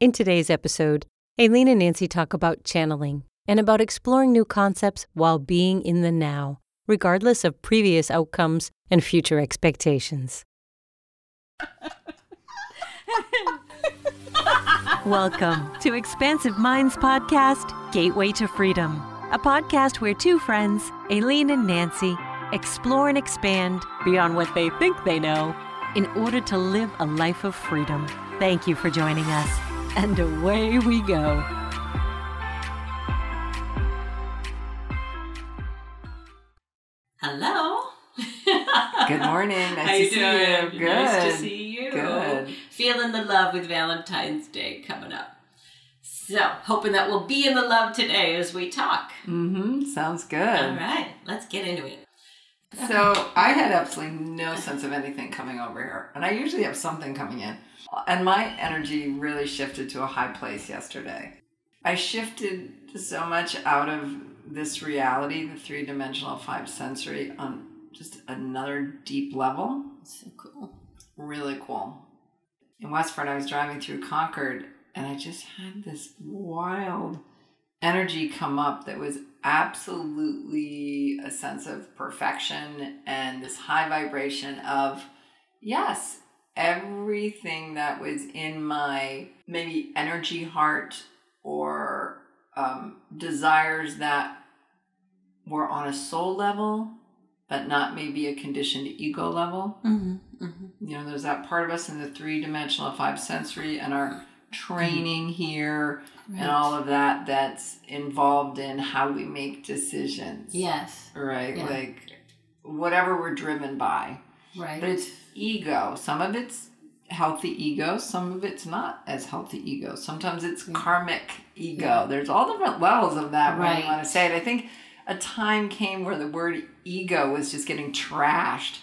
In today's episode, Aileen and Nancy talk about channeling and about exploring new concepts while being in the now, regardless of previous outcomes and future expectations. Welcome to Expansive Minds Podcast Gateway to Freedom, a podcast where two friends, Aileen and Nancy, explore and expand beyond what they think they know in order to live a life of freedom. Thank you for joining us, and away we go. Hello. Good morning. Nice How to you see doing? you. Good. Nice to see you. Good. Feeling the love with Valentine's Day coming up. So, hoping that we'll be in the love today as we talk. Mm-hmm. Sounds good. All right, let's get into it. So I had absolutely no sense of anything coming over here, and I usually have something coming in. And my energy really shifted to a high place yesterday. I shifted so much out of this reality, the three dimensional five sensory, on just another deep level. So cool. really cool. In Westford, I was driving through Concord and I just had this wild energy come up that was absolutely a sense of perfection and this high vibration of, yes, everything that was in my maybe energy heart or um, desires that were on a soul level, but not maybe a conditioned ego level Mm-hmm, mm-hmm. you know, there's that part of us in the three dimensional five sensory and our Mm-hmm. training here and all of that that's involved in how we make decisions. Yes. Right? Yeah. Like whatever we're driven by. Right. But it's ego. Some of it's healthy ego, some of it's not as healthy ego. Sometimes it's karmic ego. Yeah. There's all different levels of that when you want to say it. I think a time came where the word ego was just getting trashed.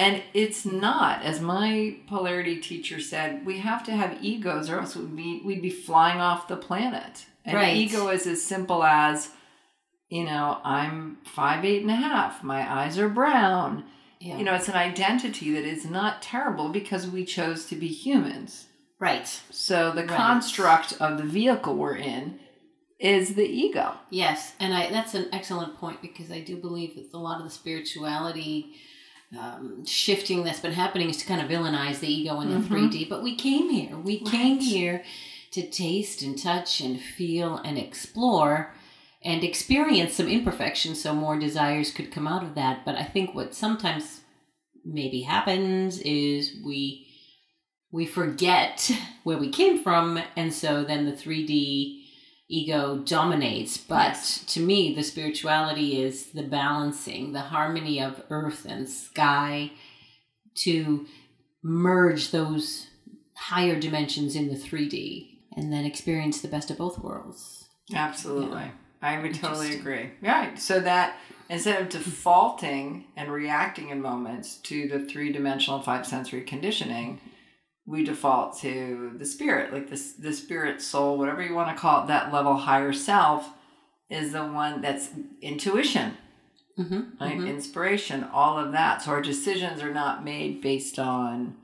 And it's not, as my polarity teacher said, we have to have egos or else we'd be, we'd be flying off the planet. And Right. ego is as simple as, you know, I'm five, eight and a half. My eyes are brown yeah. you know it's an identity that is not terrible because we chose to be humans right. so the Right. construct of the vehicle we're in is the ego Yes, and I that's an excellent point because I do believe that a lot of the spirituality um, shifting that's been happening is to kind of villainize the ego in the Mhm. 3D. But we came here. We came here to taste and touch and feel and explore and experience some imperfection so more desires could come out of that. But I think what sometimes maybe happens is we we forget where we came from and so then the 3D ego dominates but Yes. to me the spirituality is the balancing the harmony of earth and sky to merge those higher dimensions in the 3D and then experience the best of both worlds. Absolutely. I would totally agree. Right so that instead of defaulting and reacting in moments to the three-dimensional five sensory conditioning we default to the spirit like this the spirit soul whatever you want to call it that level higher self is the one that's intuition mm-hmm. right? Inspiration, all of that. So our decisions are not made based on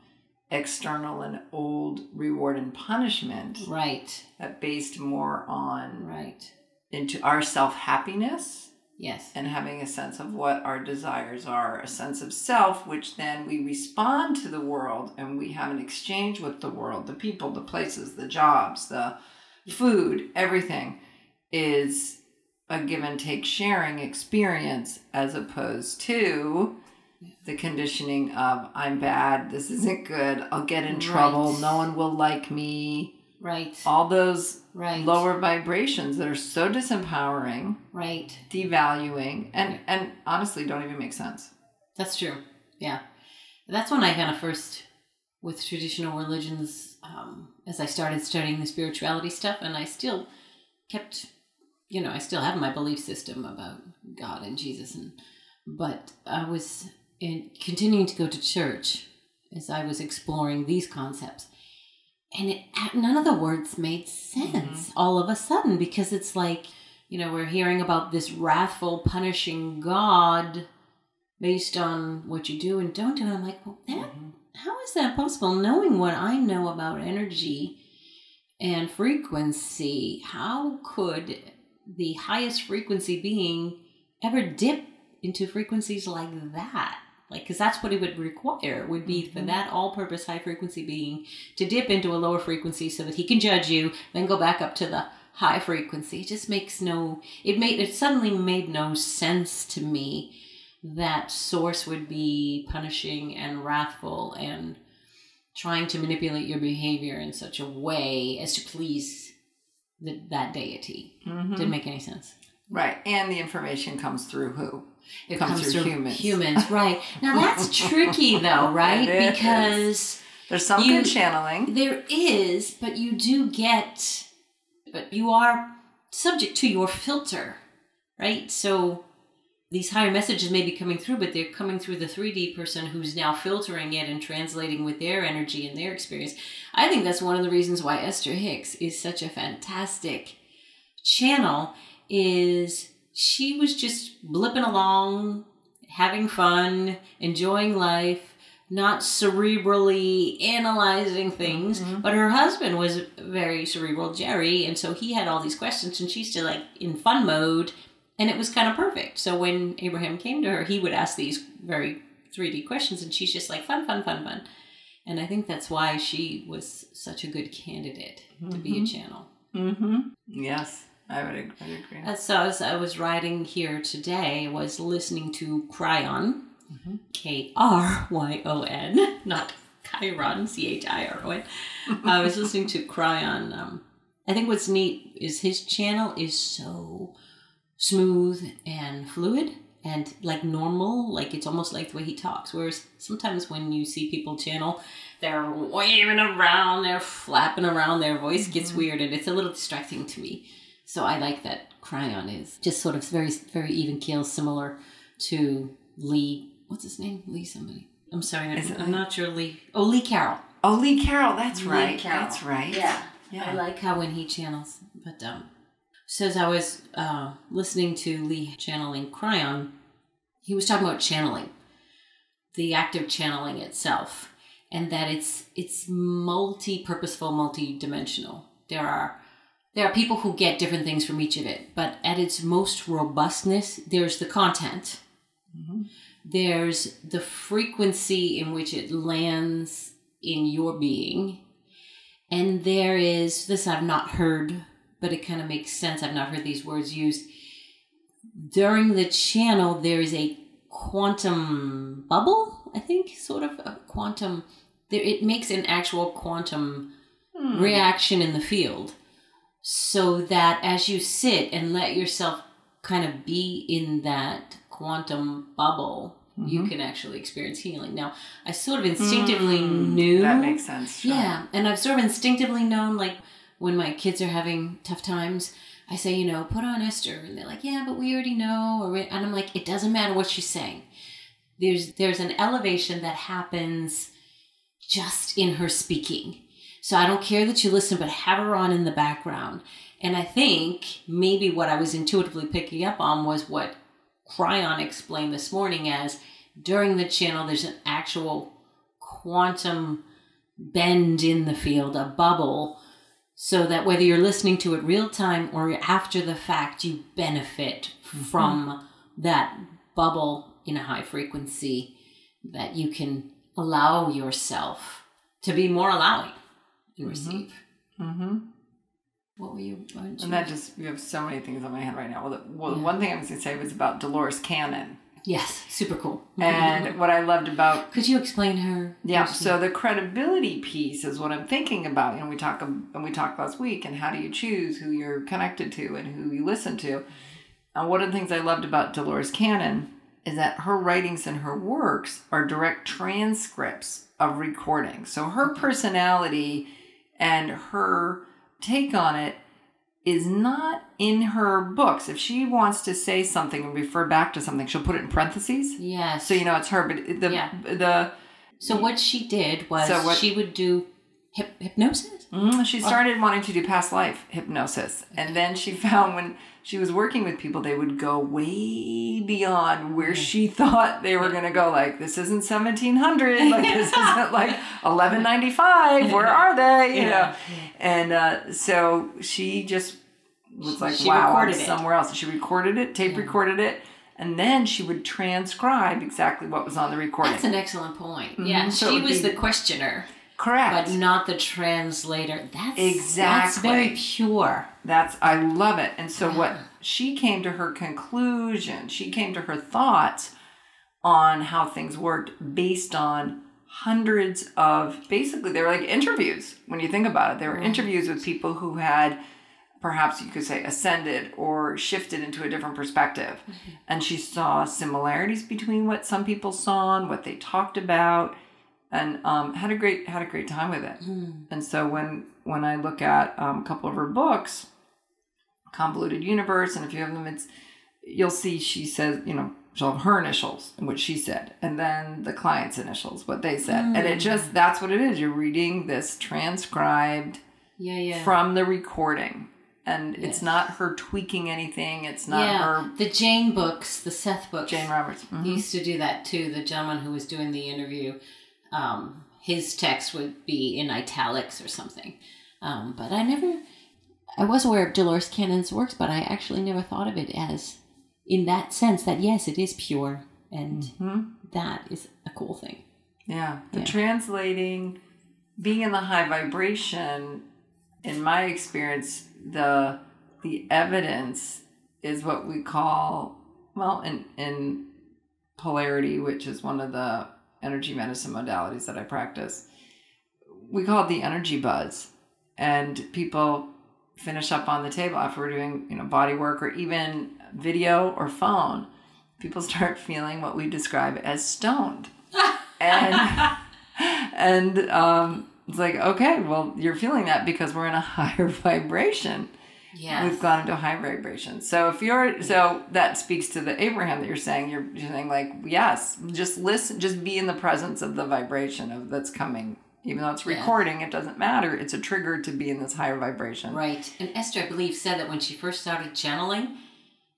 external and old reward and punishment, right but based more on right into our self happiness yes. and having a sense of what our desires are, a sense of self, which then we respond to the world and we have an exchange with the world, the people, the places, the jobs, the food, everything is a give and take sharing experience as opposed to the conditioning of I'm bad, this isn't good, I'll get in trouble, no one will like me. Right. All those right. lower vibrations that are so disempowering right. devaluing and and honestly don't even make sense. That's true. Yeah. That's when I kind of first, with traditional religions, um, as I started studying the spirituality stuff, and I still kept, you know, I still have my belief system about God and Jesus, and but I was in, continuing to go to church as I was exploring these concepts, and it, none of the words made sense mm-hmm. all of a sudden because it's like, you know, we're hearing about this wrathful, punishing God based on what you do and don't do. And I'm like, well, that, mm-hmm. how is that possible? Knowing what I know about energy and frequency. How could the highest frequency being ever dip into frequencies like that? Like, because that's what it would require would be for Mhm. that all-purpose high frequency being to dip into a lower frequency so that he can judge you, then go back up to the high frequency. It just makes no. It made it suddenly made no sense to me that source would be punishing and wrathful and trying to manipulate your behavior in such a way as to please the, that deity. Mhm. Didn't make any sense. Right. And the information comes through who? It Comes comes, through through humans. humans. right. Now that's tricky though, right? Because There's some You- good channeling. there is, but you do get, but you are subject to your filter, right? So these higher messages may be coming through, but they're coming through the 3D person who's now filtering it and translating with their energy and their experience. I think that's one of the reasons why Esther Hicks is such a fantastic channel is she was just blipping along, having fun, enjoying life, not cerebrally analyzing things. But her husband was very cerebral, Jerry, and so he had all these questions, and she's still like in fun mode, and it was kind of perfect. So when Abraham came to her, he would ask these very 3D questions, and she's just like fun, fun, fun, fun. And I think that's why she was such a good candidate to be a channel. Mm-hmm. Yes, I would agree. So as I was writing here today, I was listening to Kryon, K R Y O N, not Chiron, C H I R O N. I was listening to Kryon. Um, I think what's neat is his channel is so smooth and fluid and like normal, like it's almost like the way he talks. Whereas sometimes when you see people channel, they're waving around, they're flapping around, their voice gets weird, and it's a little distracting to me. So I like that Kryon is just sort of very, very even keel, similar to Lee. What's his name? Lee somebody. I'm sorry, I'm, I'm not sure Lee. Oh, Lee Carroll. Oh, Lee Carroll. That's Lee right. Carroll. That's right. Yeah. Yeah. I like how when he channels, but um, says I was uh, listening to Lee channeling Kryon, he was talking about channeling, the act of channeling itself, and that it's it's multi-purposeful, multi-dimensional. There are there are people who get different things from each of it, but at its most robustness, there's the content. There's the frequency in which it lands in your being. And there is this I've not heard, but it kind of makes sense. I've not heard these words used. During the channel, there is a quantum bubble, I think, sort of a quantum. There, it makes an actual quantum Hmm. reaction in the field, so that as you sit and let yourself kind of be in that quantum bubble, you can actually experience healing. Now, I sort of instinctively Mm, knew That makes sense. sure. yeah, and I've sort of instinctively known, like, when my kids are having tough times, I say, you know, put on Esther, and they're like, yeah, but we already know, or and I'm like, it doesn't matter what she's saying. There's there's an elevation that happens just in her speaking. So I don't care that you listen, but have her on in the background. And I think maybe what I was intuitively picking up on was what Kryon explained this morning as during the channel, there's an actual quantum bend in the field, a bubble, so that whether you're listening to it real time or after the fact, you benefit mm-hmm. from that bubble in a high frequency that you can allow yourself to be more allowing and receive. Mm-hmm. What were you to? And that just, you have so many things on my head right now. Well, the, well, Yeah. one thing I was going to say was about Dolores Cannon. yes, super cool. And what I loved about could you explain her? Yeah, so the credibility piece is what I'm thinking about. You know, we talk and we talked last week, and how do you choose who you're connected to and who you listen to? And one of the things I loved about Dolores Cannon is that her writings and her works are direct transcripts of recordings. So her personality and her take on it is not in her books. If she wants to say something and refer back to something, she'll put it in parentheses. yes. So you know it's her, but the Yeah. the So what she did was So what- she would do hip, hypnosis. Mm, she started wanting to do past life hypnosis. And then she found when she was working with people, they would go way beyond where she thought they were going to go. Like, this isn't 1700. Like, this isn't like 1195. Where are they? You Yeah. know? And uh, so she just was like, She wow, I'm somewhere else. She recorded it, tape recorded it. And then she would transcribe exactly what was on the recording. That's an excellent point. Yeah, Mm-hmm. So she was be- the questioner, Correct. but not the translator. That's exactly. That's very pure. That's I love it. And so what she came to her conclusion, she came to her thoughts on how things worked based on hundreds of basically they were like interviews when you think about it. They were interviews with people who had perhaps you could say ascended or shifted into a different perspective. Mm-hmm. And she saw similarities between what some people saw and what they talked about and um, had a great had a great time with it. And so when when I look at um, a couple of her books, Convoluted Universe, and a few of them, it's you'll see she says you know she'll have her initials and what she said, and then the client's initials, what they said, and it just that's what it is. You're reading this transcribed Yeah, yeah. from the recording. And Yes. it's not her tweaking anything. It's not yeah, her the Jane books, the Seth books. Jane Roberts. Mhm. He used to do that too. The gentleman who was doing the interview, um, his text would be in italics or something. Um, but I never, I was aware of Dolores Cannon's works, but I actually never thought of it as in that sense that yes, it is pure, and Mhm. that is a cool thing. Yeah, the Yeah. translating, being in the high vibration. In my experience, the the evidence is what we call well in in polarity, which is one of the energy medicine modalities that I practice. We call it the energy buzz, and people finish up on the table after we're doing you know body work or even video or phone. People start feeling what we describe as stoned and and um, it's like okay well you're feeling that because we're in a higher vibration Yes. we've gone into high vibration so if you're so that speaks to the abraham that you're saying you're, you're saying like yes just listen just be in the presence of the vibration of that's coming even though it's recording it doesn't matter it's a trigger to be in this higher vibration Right. And Esther, I believe, said that when she first started channeling,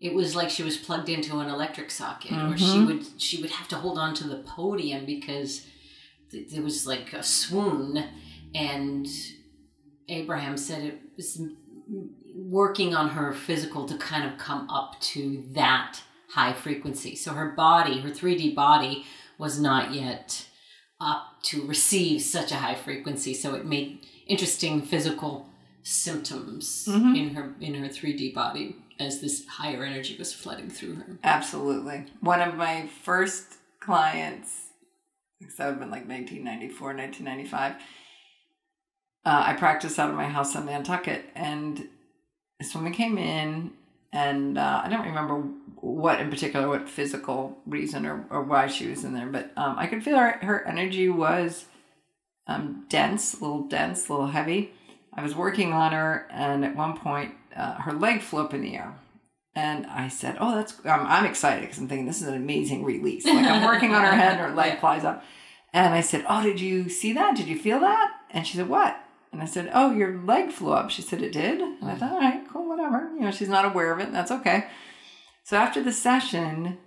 it was like she was plugged into an electric socket, or she Mm-hmm. would she would have to hold on to the podium because th- there was like a swoon, and Abraham said it was working on her physical to kind of come up to that high frequency. So her body, her 3D body, was not yet up to receive such a high frequency. So it made interesting physical symptoms Mhm. in her in her 3D body as this higher energy was flooding through her. Absolutely. One of my first clients, because that would have been like 1994, 1995, uh, I practiced out of my house on Nantucket. And this woman came in, and uh, I don't remember what in particular, what physical reason or, or why she was in there, but um, I could feel her, her energy was um, dense, a little dense, a little heavy. I was working on her, and at one point, uh, her leg flew up in the air. And I said, "Oh, that's I'm, I'm excited because I'm thinking this is an amazing release. Like I'm working on her head, and her leg flies up." And I said, "Oh, did you see that? Did you feel that?" And she said, "What?" And I said, "Oh, your leg flew up." She said, "It did." And I thought, "All right, cool, whatever." You know, she's not aware of it, and that's okay. So after the session,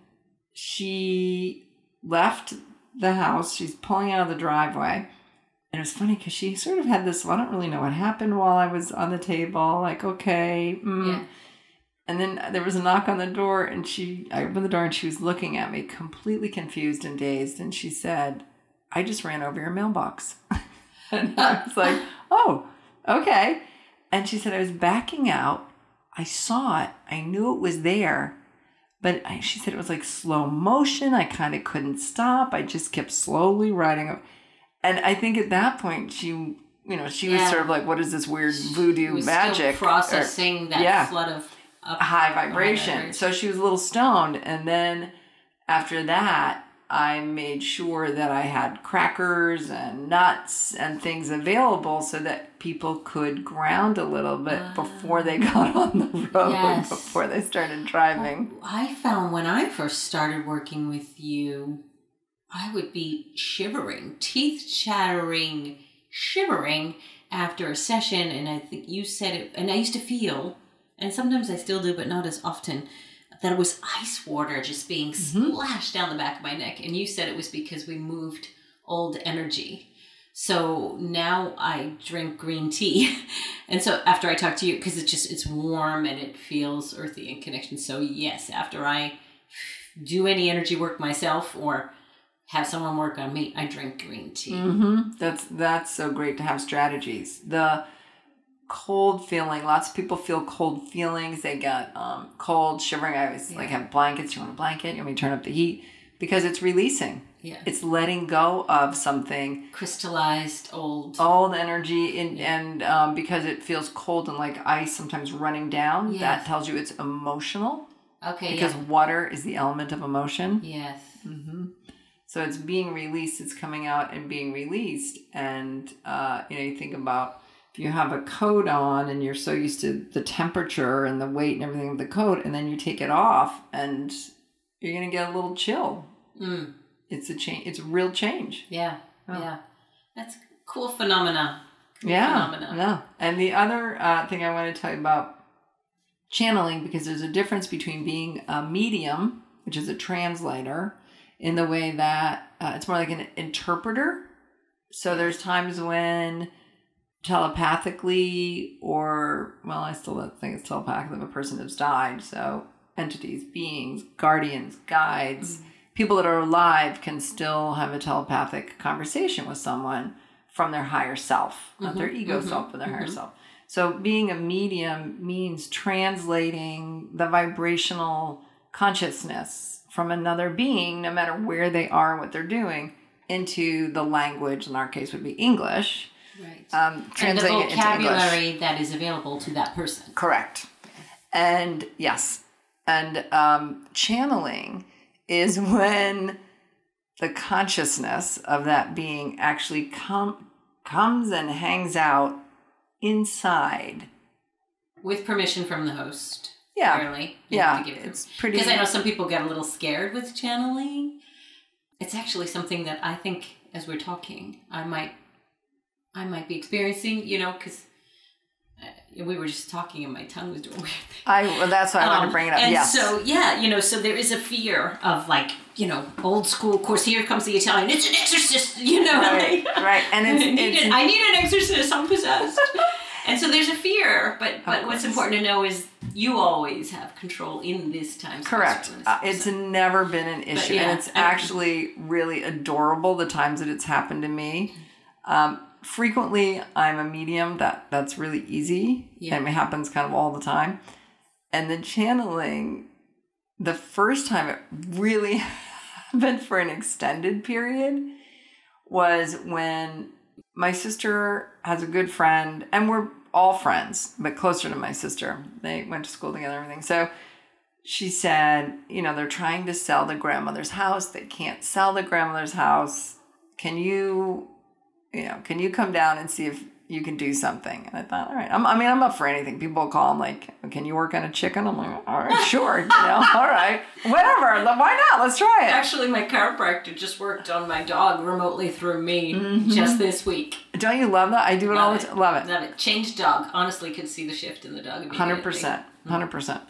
she left the house. She's pulling out of the driveway. And it was funny because she sort of had this, well, I don't really know what happened while I was on the table. Like, okay. mm. Yeah. And then there was a knock on the door, and she, I opened the door, and she was looking at me, completely confused and dazed. And she said, I just ran over your mailbox. and I was like, oh, okay. And she said, I was backing out. I saw it. I knew it was there. But I, she said it was like slow motion. I kind of couldn't stop. I just kept slowly riding up. And I think at that point, she, you know, she was sort of like, what is this weird voodoo was magic? Still or- processing that yeah. flood of high vibration. vibration. So she was a little stoned. And then after that, I made sure that I had crackers and nuts and things available so that people could ground a little bit before they got on the road, Yes. before they started driving. I found when I first started working with you, I would be shivering, teeth chattering, shivering, after a session, and I think you said it, and I used to feel, and sometimes I still do, but not as often, that it was ice water just being splashed down the back of my neck. And you said it was because we moved old energy. So now I drink green tea. and so after I talk to you, because it's just, it's warm and it feels earthy and connection. So yes, after I do any energy work myself or have someone work on me, I drink green tea. Mm-hmm. That's that's so great to have strategies. The cold feeling. Lots of people feel cold feelings. They get um, cold, shivering. I always like have blankets. You want a blanket? You want me to turn up the heat because it's releasing. Yeah. It's letting go of something Crystallized old. old energy in, and um, because it feels cold and like ice sometimes running down. Yes. That tells you it's emotional Okay. because yeah. water is the element of emotion. Yes. Mm-hmm. So it's being released, it's coming out and being released. And, uh, you know, you think about if you have a coat on and you're so used to the temperature and the weight and everything of the coat, and then you take it off and you're to get a little chill. Mm. It's a change, it's a real change. Yeah. Oh. Yeah. That's a cool phenomena. Cool Yeah. Phenomena. Yeah. And the other uh, thing I want to tell you about channeling, because there's a difference between being a medium, which is a translator, in the way that uh, it's more like an interpreter. So there's times when telepathically, or, well, I still don't think it's telepathic if a person has died. So entities, beings, guardians, guides, mm-hmm. people that are alive can still have a telepathic conversation with someone from their higher self, not mm-hmm. their ego mm-hmm. self, but their higher self. So being a medium means translating the vibrational consciousness from another being, no matter where they are and what they're doing, into the language. In our case, would be English. Right. Um, and the translating it vocabulary that is available to that person. Correct. And yes, and um, channeling is when the consciousness of that being actually come comes and hangs out inside. With permission from the host. Yeah. Clearly. You Yeah, have to give it's pretty. Because I know some people get a little scared with channeling. It's actually something that I think, as we're talking, I might, I might be experiencing. You know, because we were just talking and my tongue was doing weird things. I well, that's why I wanted to bring it up. Um, And yes. so, yeah, you know, so there is a fear of like, you know, old school. Of course, here comes the Italian. It's an exorcist, you know. right, like- right, and it's, I, need it's an, I need an exorcist. I'm possessed. and so there's a fear, but but what's important to know is you always have control in this time. Correct. Uh, it's never been an issue, yeah, and it's I- actually really adorable the times that it's happened to me. Um, frequently, I'm a medium. That that's really easy, Yeah. and it happens kind of all the time. And the channeling, the first time it really happened for an extended period was when my sister has a good friend, and we're all friends, but closer to my sister. They went to school together and everything. So she said, you know, they're trying to sell the grandmother's house. They can't sell the grandmother's house. Can you, you know, can you come down and see if you can do something? And I thought, all right. I'm, I mean, I'm up for anything. People call. I'm like, can you work on a chicken? I'm like, all right, sure. You know, all right, whatever. Why not? Let's try it. Actually, my chiropractor just worked on my dog remotely through me Mm-hmm. just this week. Don't you love that? I do it all the Love it. time. Love it. Love it. Changed dog. Honestly, could see the shift in the dog. Hundred percent, hundred percent.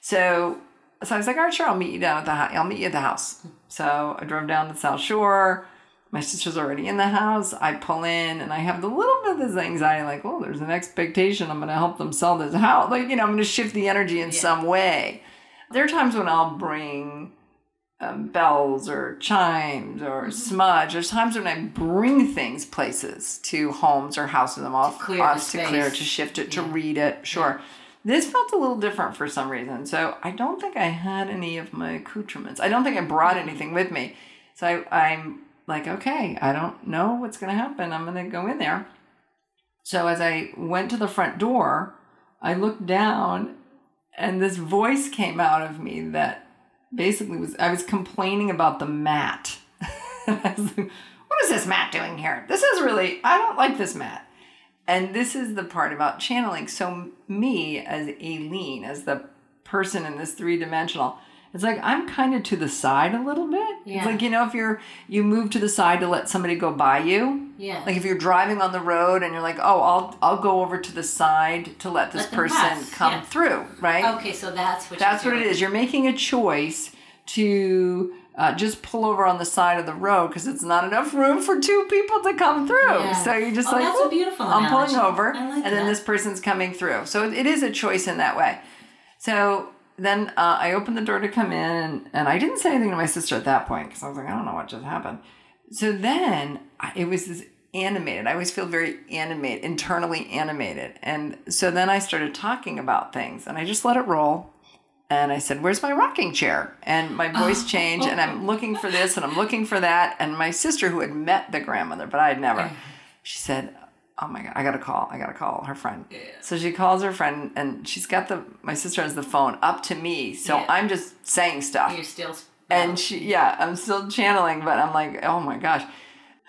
So, so I was like, all right, sure, I'll meet you down at the. I'll meet you at the house. So I drove down to the South Shore. My sister's already in the house. I pull in, and I have the little bit of this anxiety, like, oh, there's an expectation. I'm going to help them sell this house. Like, you know, I'm going to shift the energy in some way. There are times when I'll bring um, bells or chimes or smudge. There's times when I bring things places to homes or houses. I'm off, clear off to clear, to shift it, to read it. Sure. This felt a little different for some reason. So I don't think I had any of my accoutrements. I don't think I brought anything with me. So I, I'm like, okay, I don't know what's going to happen. I'm going to go in there. So as I went to the front door, I looked down and this voice came out of me that basically was I was complaining about the mat. Like, what is this mat doing here? This is really I don't like this mat. And this is the part about channeling. So me as Aileen, as the person in this three dimensional, it's like I'm kind of to the side a little bit. Yeah. It's like you know if you're you move to the side to let somebody go by you, Yeah. Like if you're driving on the road and you're like, oh, I'll I'll go over to the side to let this Let person pass, come yeah. through, right? Okay, so that's what. That's what it doing. is. You're making a choice to uh, just pull over on the side of the road because it's not enough room for two people to come through. Yeah. So you're just Oh, like, that's a "Whoop, beautiful I'm pulling over, like and then this person's coming through. So it is a choice in that way. So then uh, I opened the door to come in, and, and I didn't say anything to my sister at that point because I was like, I don't know what just happened. So then I- it was this animated. I always feel very animated, internally animated. And so then I started talking about things, and I just let it roll. And I said, Where's my rocking chair? And my voice changed, and I'm looking for this and I'm looking for that. And my sister, who had met the grandmother, but I had never, she said, Oh my God, I gotta call. I gotta call her friend. Yeah. So she calls her friend, and she's got the, my sister has the phone up to me. So Yeah. I'm just saying stuff. You're still. And she, yeah, I'm still channeling, but I'm like, oh my gosh.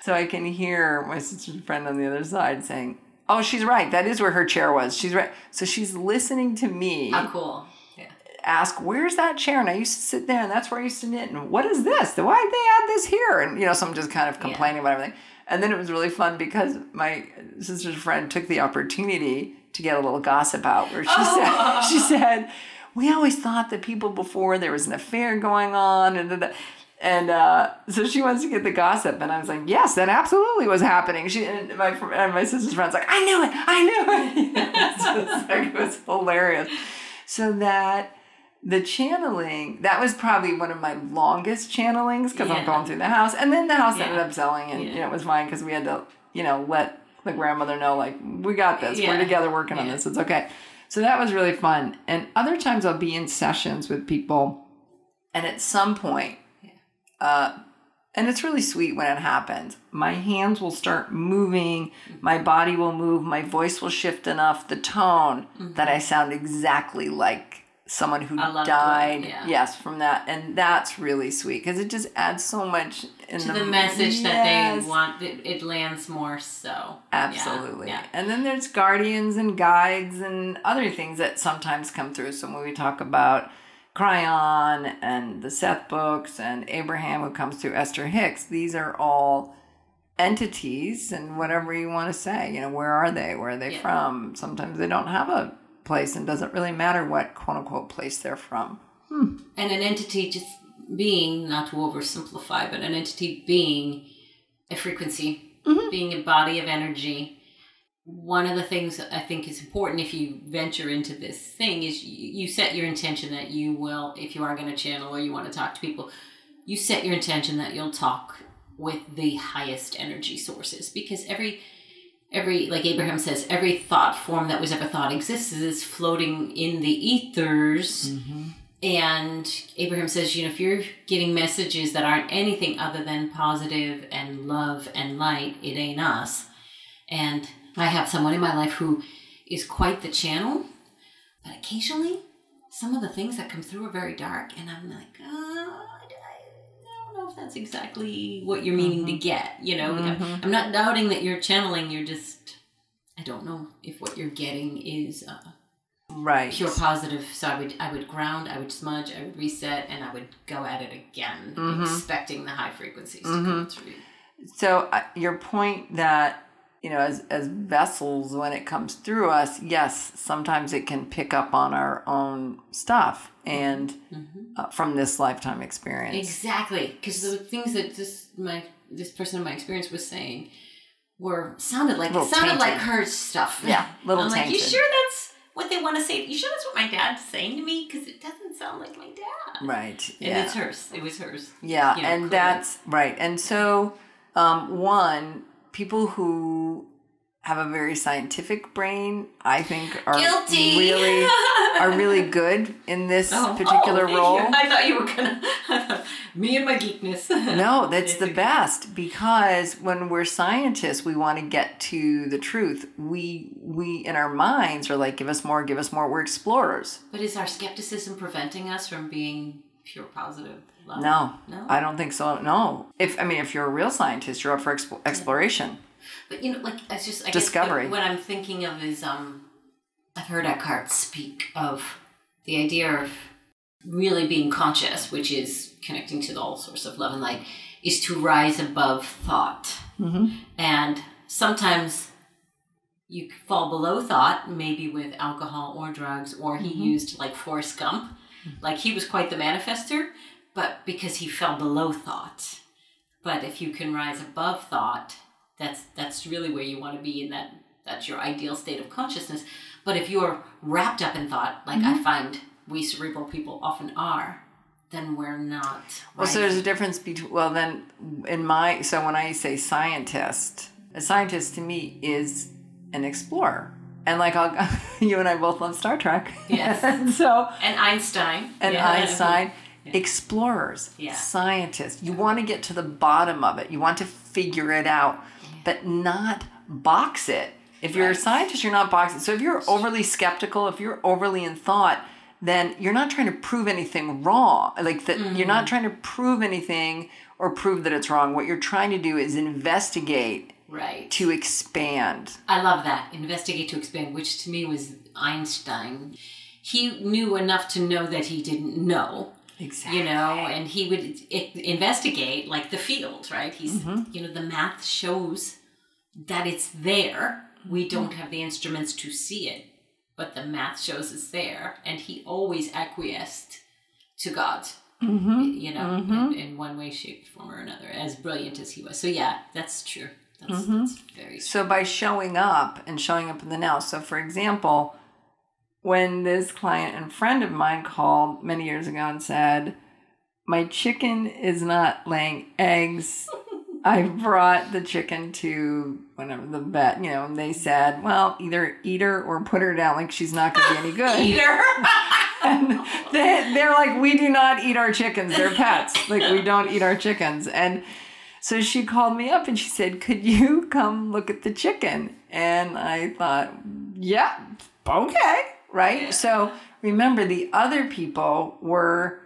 So I can hear my sister's friend on the other side saying, oh, she's right. That is where her chair was. She's right. So she's listening to me How cool. Yeah. ask, where's that chair? And I used to sit there and that's where I used to knit. And what is this? Why did they add this here? And, you know, so I'm just kind of complaining about everything. And then it was really fun because my sister's friend took the opportunity to get a little gossip out where she said, she said, we always thought that people before there was an affair going on and da- da." and uh, so she wants to get the gossip. And I was like yes that absolutely was happening. She and my and my sister's friend's like I knew it I knew it. It's just like, it was hilarious. So that the channeling that was probably one of my longest channelings because I'm going through the house. And then the house Yeah. ended up selling and you know it was fine because we had to you know let the grandmother know like we got this Yeah. we're together working on this it's okay so that was really fun and other times I'll be in sessions with people and at some point uh and it's really sweet when it happens. My hands will start moving, my body will move, my voice will shift enough, the tone that I sound exactly like someone who A loved one, died. yeah. Yes, from that. And that's really sweet because it just adds so much To the message that they want, it, it lands more so. Absolutely. Yeah. And then there's guardians and guides and other things that sometimes come through. So when we talk about Kryon and the Seth books and Abraham who comes through Esther Hicks, these are all entities and whatever you want to say. You know, where are they? Where are they Yeah. from? Sometimes they don't have a place and doesn't really matter what quote unquote place they're from. Hmm. And an entity just being, not to oversimplify, but an entity being a frequency, mm-hmm. being a body of energy. One of the things I think is important if you venture into this thing is you, you set your intention that you will, if you are going to channel or you want to talk to people, you set your intention that you'll talk with the highest energy sources because every every like abraham says every thought form that was ever thought exists is floating in the ethers mm-hmm. And abraham says you know if you're getting messages that aren't anything other than positive and love and light it ain't us. And i have someone in my life who is quite the channel but occasionally some of the things that come through are very dark and i'm like uh, I, don't know if that's exactly what you're meaning to get you know? I'm, I'm not doubting that you're channeling you're just i don't know if what you're getting is uh, Right. pure positive so i would i would ground i would smudge i would reset and i would go at it again expecting the high frequencies to come through. So uh, your point that you know, as as vessels, when it comes through us, yes, sometimes it can pick up on our own stuff and uh, from this lifetime experience. exactly because the things that this my this person in my experience was saying were sounded like sounded like her stuff. Yeah, little I'm like you sure that's what they want to say you sure that's what my dad's saying to me because it doesn't sound like my dad Right. and yeah. it's hers it was hers Yeah, you know, and clearly. that's right. And so, um, one, people who have a very scientific brain, I think, are Guilty. really are really good in this Oh, particular oh, role. I thought you were gonna. Me and my geekness. No, that's the best because when we're scientists, we want to get to the truth. We we in our minds are like, give us more, give us more. We're explorers. But is our skepticism preventing us from being pure positive love? No, No. I don't think so. No, if I mean, if you're a real scientist, you're up for expo- exploration. But you know, like it's just I Discovery. Guess what, what I'm thinking of is um, I've heard Eckhart speak of the idea of really being conscious, which is connecting to the all source of love and light, is to rise above thought. Mm-hmm. And sometimes you fall below thought, maybe with alcohol or drugs, or he mm-hmm. used like Forrest Gump. Like he was quite the manifester, but because he fell below thought. But if you can rise above thought, that's that's really where you want to be in that that's your ideal state of consciousness. But if you're wrapped up in thought, like I mm-hmm. find we cerebral people often are, then we're not. Well, so there's a difference between, well, then in my, so when I say scientist, a scientist to me is an explorer. And like I'll, you and I both love Star Trek. Yes. and so, and Einstein. and Yeah. Einstein, explorers, Yeah. scientists. You want to get to the bottom of it. You want to figure it out, but not box it. If you're a scientist, you're not boxing. So if you're overly skeptical, if you're overly in thought, then you're not trying to prove anything wrong. Like that, you're not trying to prove anything or prove that it's wrong. What you're trying to do is investigate Right. to expand. I love that. Investigate to expand, which to me was Einstein. He knew enough to know that he didn't know, Exactly. you know, and he would investigate like the field, right? He's, Mm-hmm. you know, the math shows that it's there. We Mm-hmm. don't have the instruments to see it, but the math shows it's there. And he always acquiesced to God, Mm-hmm. you know, in, in one way, shape, form, or another, as brilliant as he was. So, yeah, that's true. That's, Mm-hmm. that's very true. So by showing up and showing up in the now. So for example, when this client and friend of mine called many years ago and said, "My chicken is not laying eggs." I brought the chicken to whatever the vet, you know, and they said, "Well, either eat her or put her down. Like she's not going to be any good." Peter. and they, they're like, we do not eat our chickens. They're pets. Like, we don't eat our chickens. And so she called me up and she said, could you come look at the chicken? And I thought, yeah, okay. Right. So remember, the other people were,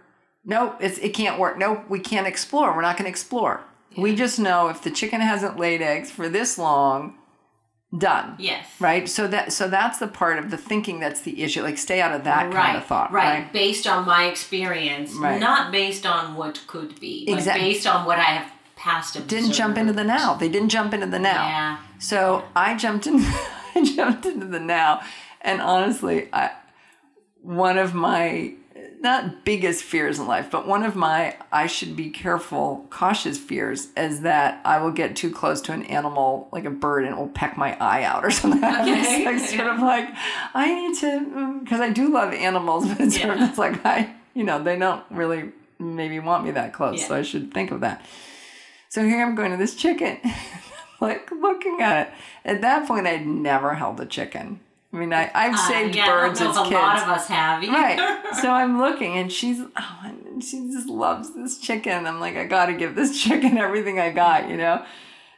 nope, it's, it can't work. Nope, we can't explore. We're not going to explore. We just know if the chicken hasn't laid eggs for this long, done yes. right so that so that's the part of the thinking that's the issue like stay out of that right, kind of thought right. right, Based on my experience, Right. not based on what could be, but Exact- based on what I have past observed. didn't jump into the now they didn't jump into the now Yeah. so i jumped in i jumped into the now and honestly i one of my not biggest fears in life but one of my i should be careful cautious fears is that i will get too close to an animal like a bird and it will peck my eye out or something. Okay. it's like sort of like i need to mm, because i do love animals but it's sort of Yeah. just like i you know they don't really maybe want me that close so i should think of that. So here i'm going to this chicken. Like looking at it. At that point i'd never held a chicken i mean I, i've Uh, saved yeah, I don't birds know as kids A lot of us have. either. right so i'm looking and she's oh, and she just loves this chicken i'm like i gotta give this chicken everything i got you know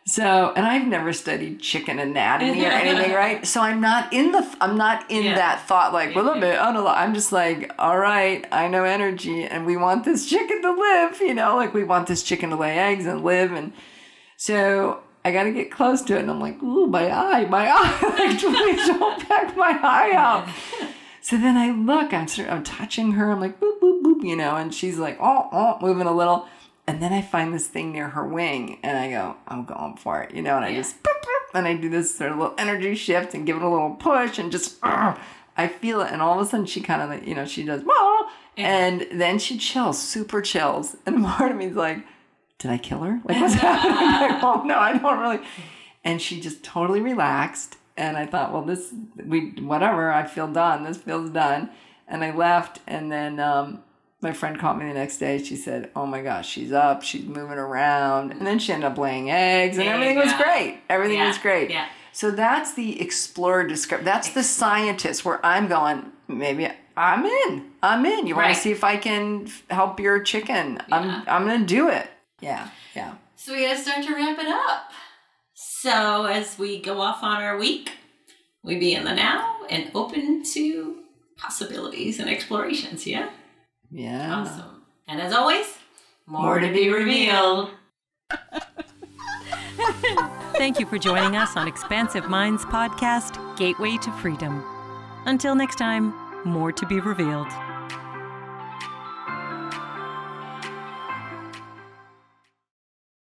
so and i've never studied chicken anatomy or anything right so i'm not in the i'm not in Yeah. that thought like well a bit, I don't know. i'm just like all right i know energy and we want this chicken to live you know like we want this chicken to lay eggs and live and so I got to get close to it, and I'm like, ooh, my eye, my eye, like please don't peck my eye out. So then I look, I'm sort of, I'm touching her, I'm like boop boop boop, you know, and she's like oh oh moving a little, and then I find this thing near her wing, and I go, I'm going for it, you know, and I Yeah. just boop, boop, and I do this sort of little energy shift and give it a little push, and just. I feel it, and all of a sudden she kind of like you know she does "Wah," and then she chills, super chills, and part of me's like did I kill her? Like, what's happening? Like, oh no, I don't really. And she just totally relaxed. And I thought, well, this, we, whatever, I feel done. This feels done. And I left. And then um, my friend called me the next day. She said, oh my gosh, she's up. She's moving around. And then she ended up laying eggs and everything was great. Everything Yeah, was great. yeah. So that's the explorer description. That's the scientist where I'm going, maybe I'm in. I'm in. You want Right. to see if I can help your chicken? Yeah. I'm I'm going to do it. Yeah. Yeah. So we gotta start to wrap it up. So as we go off on our week, we be in the now and open to possibilities and explorations. Yeah. Yeah. Awesome. And as always, more to be revealed. Thank you for joining us on Expansive Minds podcast, Gateway to Freedom. Until next time, more to be revealed.